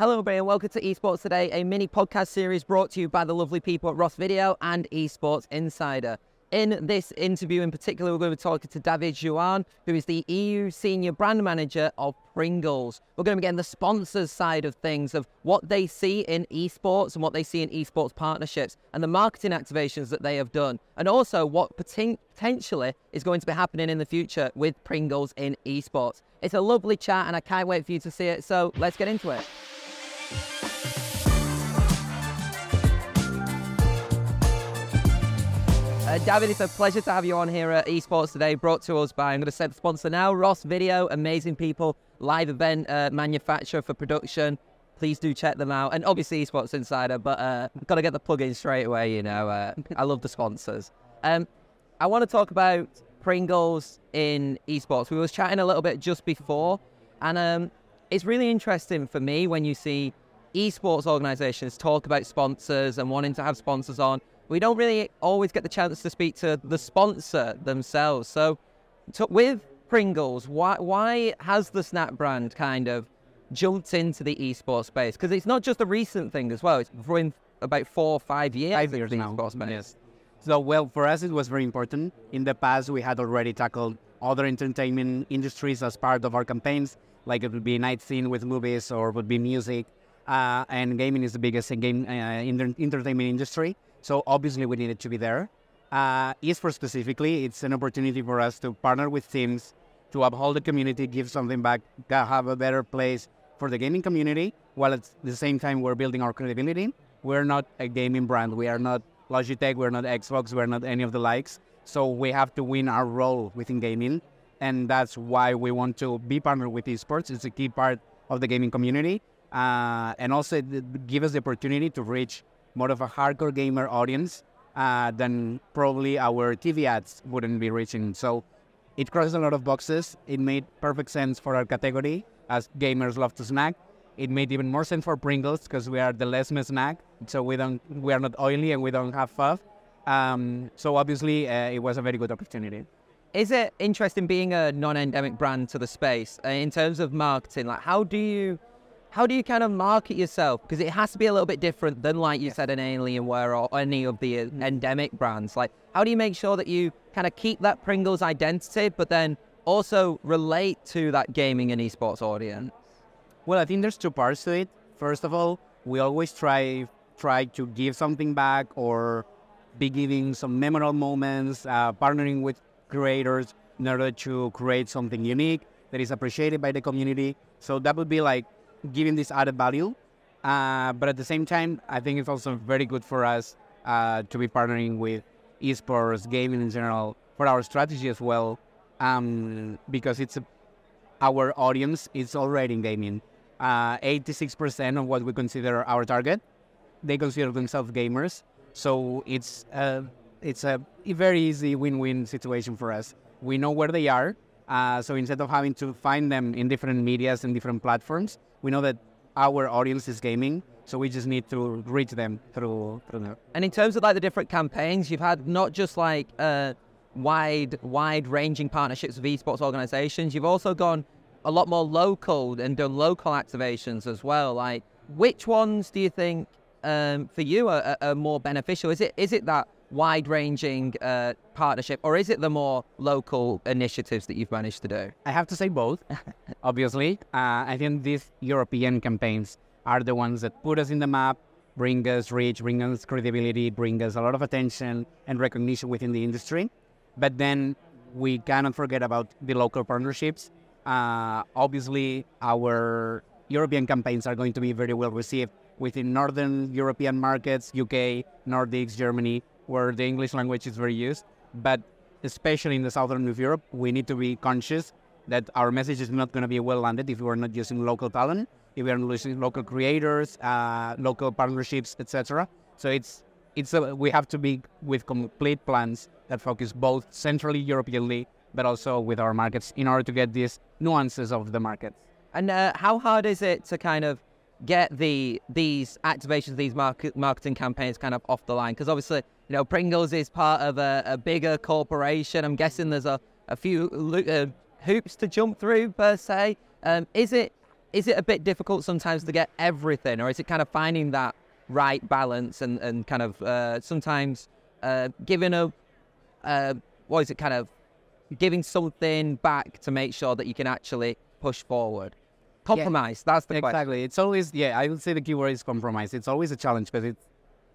Hello, everybody, and welcome to Esports Today, a mini podcast series brought to you by the lovely people at Ross Video and Esports Insider. In this interview, in particular, we're going to be talking to David Juvany, who is the EU Senior Brand Manager of Pringles. We're going to be getting the sponsors side of things, of what they see in esports and what they see in esports partnerships, and the marketing activations that they have done, and also what poten- potentially is going to be happening in the future with Pringles in esports. It's a lovely chat, and I can't wait for you to see it. So let's get into it. Uh, David, it's a pleasure to have you on here at Esports today, brought to us by, I'm going to say the sponsor now, Ross Video, amazing people, live event uh, manufacturer for production. Please do check them out. And obviously, Esports Insider, but uh, got to get the plug in straight away, you know. Uh, I love the sponsors. Um, I want to talk about Pringles in esports. We was chatting a little bit just before, and um, it's really interesting for me when you see esports organizations talk about sponsors and wanting to have sponsors on we don't really always get the chance to speak to the sponsor themselves. So, to, with Pringles, why why has the Snap brand kind of jumped into the esports space? Because it's not just a recent thing as well. It's been about four or five years. Five years now. Yes. So, well, for us, it was very important. In the past, we had already tackled other entertainment industries as part of our campaigns, like it would be night scene with movies or would be music. Uh, and gaming is the biggest game uh, in the entertainment industry. So obviously we needed to be there. Uh, esports specifically, it's an opportunity for us to partner with teams to uphold the community, give something back, have a better place for the gaming community, while at the same time we're building our credibility. We're not a gaming brand. We are not Logitech. We're not Xbox. We're not any of the likes. So we have to win our role within gaming, and that's why we want to be partnered with esports. It's a key part of the gaming community, uh, and also give us the opportunity to reach more of a hardcore gamer audience uh, than probably our TV ads wouldn't be reaching. So it crosses a lot of boxes. It made perfect sense for our category as gamers love to snack. It made even more sense for Pringles because we are the less snack, so we don't we are not oily and we don't have fluff. Um, so obviously, uh, it was a very good opportunity. Is it interesting being a non-endemic brand to the space uh, in terms of marketing? Like, how do you how do you kind of market yourself? Because it has to be a little bit different than, like you said, an Alienware or any of the uh, endemic brands. Like, how do you make sure that you kind of keep that Pringles identity, but then also relate to that gaming and esports audience? Well, I think there's two parts to it. First of all, we always try try to give something back or be giving some memorable moments, uh, partnering with creators in order to create something unique that is appreciated by the community. So that would be like giving this added value. Uh, but at the same time, I think it's also very good for us uh, to be partnering with esports, gaming in general, for our strategy as well, um, because it's a, our audience is already in gaming. Uh, 86% of what we consider our target, they consider themselves gamers. So it's a, it's a very easy win-win situation for us. We know where they are, uh, so instead of having to find them in different medias and different platforms, we know that our audience is gaming, so we just need to reach them through through. And in terms of like the different campaigns, you've had not just like uh, wide wide ranging partnerships with esports organizations. You've also gone a lot more local and done local activations as well. Like, which ones do you think um, for you are, are, more beneficial? Is it is it that wide ranging uh, partnership, or is it the more local initiatives that you've managed to do? I have to say both, obviously. Uh, I think these European campaigns are the ones that put us in the map, bring us reach, bring us credibility, bring us a lot of attention and recognition within the industry. But then we cannot forget about the local partnerships. Uh, obviously, our European campaigns are going to be very well received within Northern European markets, UK, Nordics, Germany, where the English language is very used. But especially in the southern of Europe, we need to be conscious that our message is not going to be well landed if we are not using local talent, if we are not using local creators, uh, local partnerships, etc. So it's it's a, we have to be with complete plans that focus both centrally Europeanly, but also with our markets in order to get these nuances of the markets. And uh, how hard is it to kind of get the these activations, these market, marketing campaigns kind of off the line? Because obviously, you know, Pringles is part of a, a bigger corporation. I'm guessing there's a, a few uh, hoops to jump through per se. Um, is it is it a bit difficult sometimes to get everything, or is it kind of finding that right balance and, and kind of uh, sometimes uh, giving a uh, what is it kind of giving something back to make sure that you can actually push forward? Compromise. Yeah, that's the exactly. question. It's always yeah. I would say the keyword is compromise. It's always a challenge because it's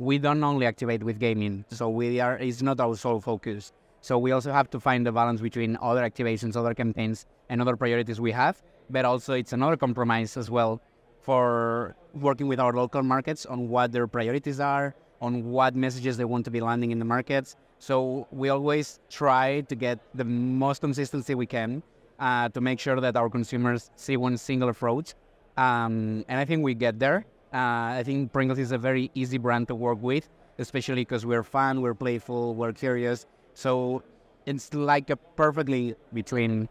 we don't only activate with gaming, so we are it's not our sole focus. So we also have to find the balance between other activations, other campaigns, and other priorities we have. But also it's another compromise as well for working with our local markets on what their priorities are, on what messages they want to be landing in the markets. So we always try to get the most consistency we can uh, to make sure that our consumers see one single approach. Um, and I think we get there. Uh, I think Pringles is a very easy brand to work with, especially because we're fun, we're playful, we're curious. So it's like a perfectly between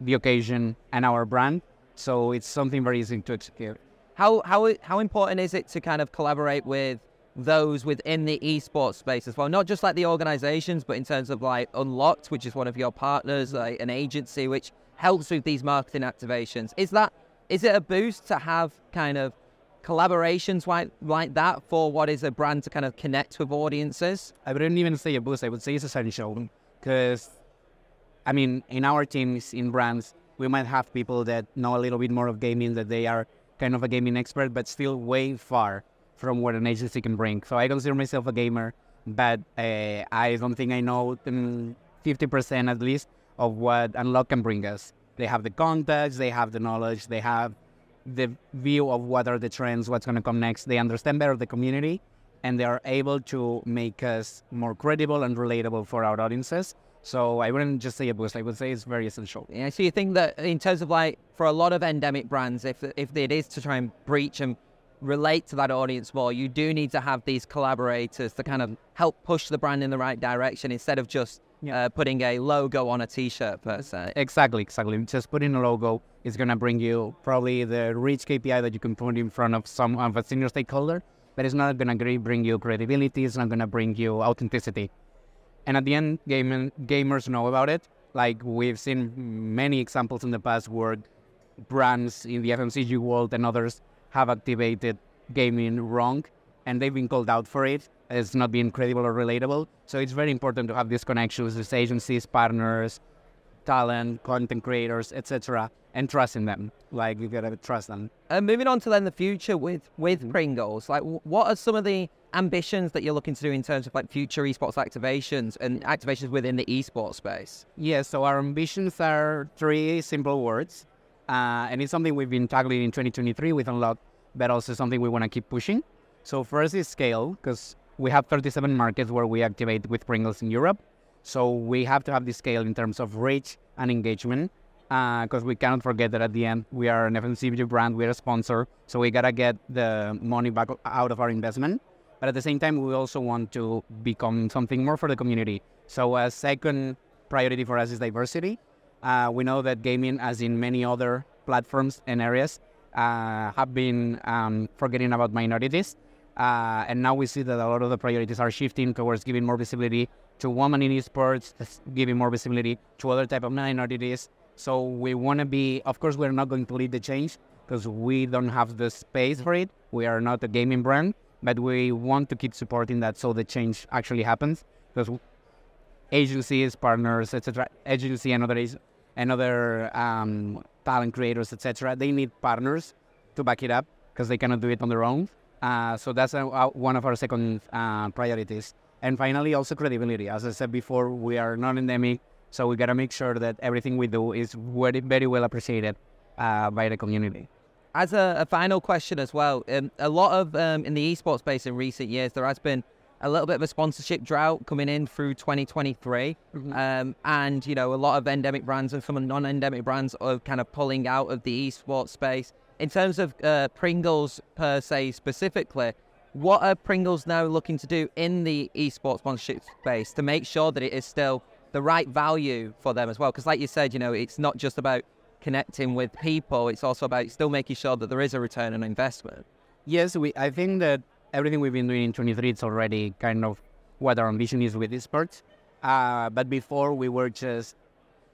the occasion and our brand. So it's something very easy to execute. How how how important is it to kind of collaborate with those within the esports space as well? Not just like the organizations, but in terms of like Unlocked, which is one of your partners, like an agency which helps with these marketing activations. Is that is it a boost to have kind of collaborations like, like that for what is a brand to kind of connect with audiences? I wouldn't even say a boost. I would say it's essential because, I mean, in our teams, in brands, we might have people that know a little bit more of gaming, that they are kind of a gaming expert, but still way far from what an agency can bring. So I consider myself a gamer, but uh, I don't think I know 50% at least of what Unlock can bring us. They have the context, they have the knowledge, they have the view of what are the trends, what's going to come next. They understand better the community, and they are able to make us more credible and relatable for our audiences. So I wouldn't just say a boost. I would say it's very essential. Yeah. So you think that in terms of like for a lot of endemic brands, if if it is to try and breach and relate to that audience more, you do need to have these collaborators to kind of help push the brand in the right direction instead of just yeah. uh, putting a logo on a T-shirt per se. Exactly, exactly. Just putting a logo is going to bring you probably the rich KPI that you can put in front of some of a senior stakeholder, but it's not going to bring you credibility. It's not going to bring you authenticity. And at the end, game, gamers know about it. Like we've seen many examples in the past where brands in the FMCG world and others have activated gaming wrong, and they've been called out for it it's not being credible or relatable. So it's very important to have these connections with agencies, partners, talent, content creators, etc., and trust in them. Like you gotta trust them. And moving on to then the future with with mm-hmm. Pringles, like what are some of the ambitions that you're looking to do in terms of like future esports activations and activations within the esports space? Yeah, so our ambitions are three simple words, uh, and it's something we've been tackling in 2023 with Unlock, but also something we want to keep pushing. So first is scale, because we have 37 markets where we activate with Pringles in Europe. So we have to have the scale in terms of reach and engagement because uh, we cannot forget that at the end we are an FMCG brand, we're a sponsor, so we gotta get the money back out of our investment. But at the same time, we also want to become something more for the community. So a second priority for us is diversity. Uh, we know that gaming, as in many other platforms and areas, uh, have been um, forgetting about minorities. Uh, and now we see that a lot of the priorities are shifting towards giving more visibility to women in esports, giving more visibility to other type of minorities. So we want to be, of course, we're not going to lead the change because we don't have the space for it. We are not a gaming brand, but we want to keep supporting that so the change actually happens. Because agencies, partners, etc., agency and other and other um, talent creators, etc., they need partners to back it up because they cannot do it on their own. Uh, so that's uh, one of our second uh, priorities. And finally, also credibility. As I said before, we are not endemic, so we got to make sure that everything we do is very, very well appreciated uh, by the community. As a, a final question as well, um, a lot of um, in the esports space in recent years, there has been a little bit of a sponsorship drought coming in through 2023. Mm-hmm. Um, and, you know, a lot of endemic brands and some non endemic brands are kind of pulling out of the esports space. In terms of uh, Pringles per se specifically, what are Pringles now looking to do in the esports sponsorship space to make sure that it is still the right value for them as well? Because, like you said, you know, it's not just about connecting with people; it's also about still making sure that there is a return on investment. Yes, we. I think that everything we've been doing in 23 it's already kind of what our ambition is with esports. Uh, but before we were just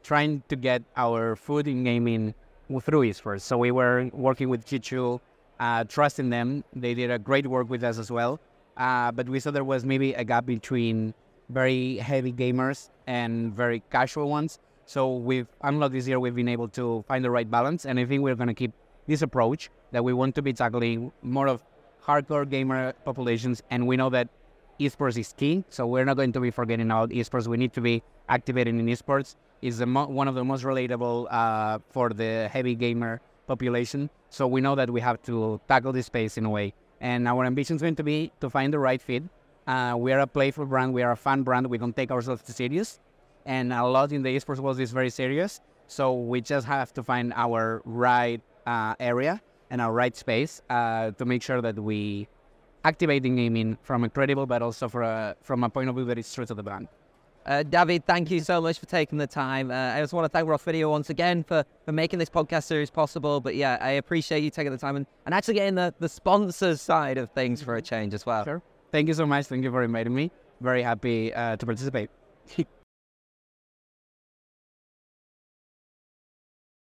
trying to get our food in gaming through esports. So we were working with Chichu, uh, trusting them. They did a great work with us as well. Uh, but we saw there was maybe a gap between very heavy gamers and very casual ones. So we've unlocked this year, we've been able to find the right balance. And I think we're going to keep this approach that we want to be tackling more of hardcore gamer populations. And we know that esports is key. So we're not going to be forgetting about esports. We need to be activating in esports. Is one of the most relatable uh, for the heavy gamer population. So we know that we have to tackle this space in a way. And our ambition is going to be to find the right fit. Uh, we are a playful brand. We are a fun brand. We don't take ourselves too serious. And a lot in the esports world is very serious. So we just have to find our right uh, area and our right space uh, to make sure that we activating gaming from a credible, but also a, from a point of view that is true to the brand. Uh, David, thank you so much for taking the time. Uh, I just want to thank Ross Video once again for, for making this podcast series possible. But yeah, I appreciate you taking the time and, and actually getting the, the sponsors side of things for a change as well. Sure. Thank you so much. Thank you for inviting me. Very happy uh, to participate.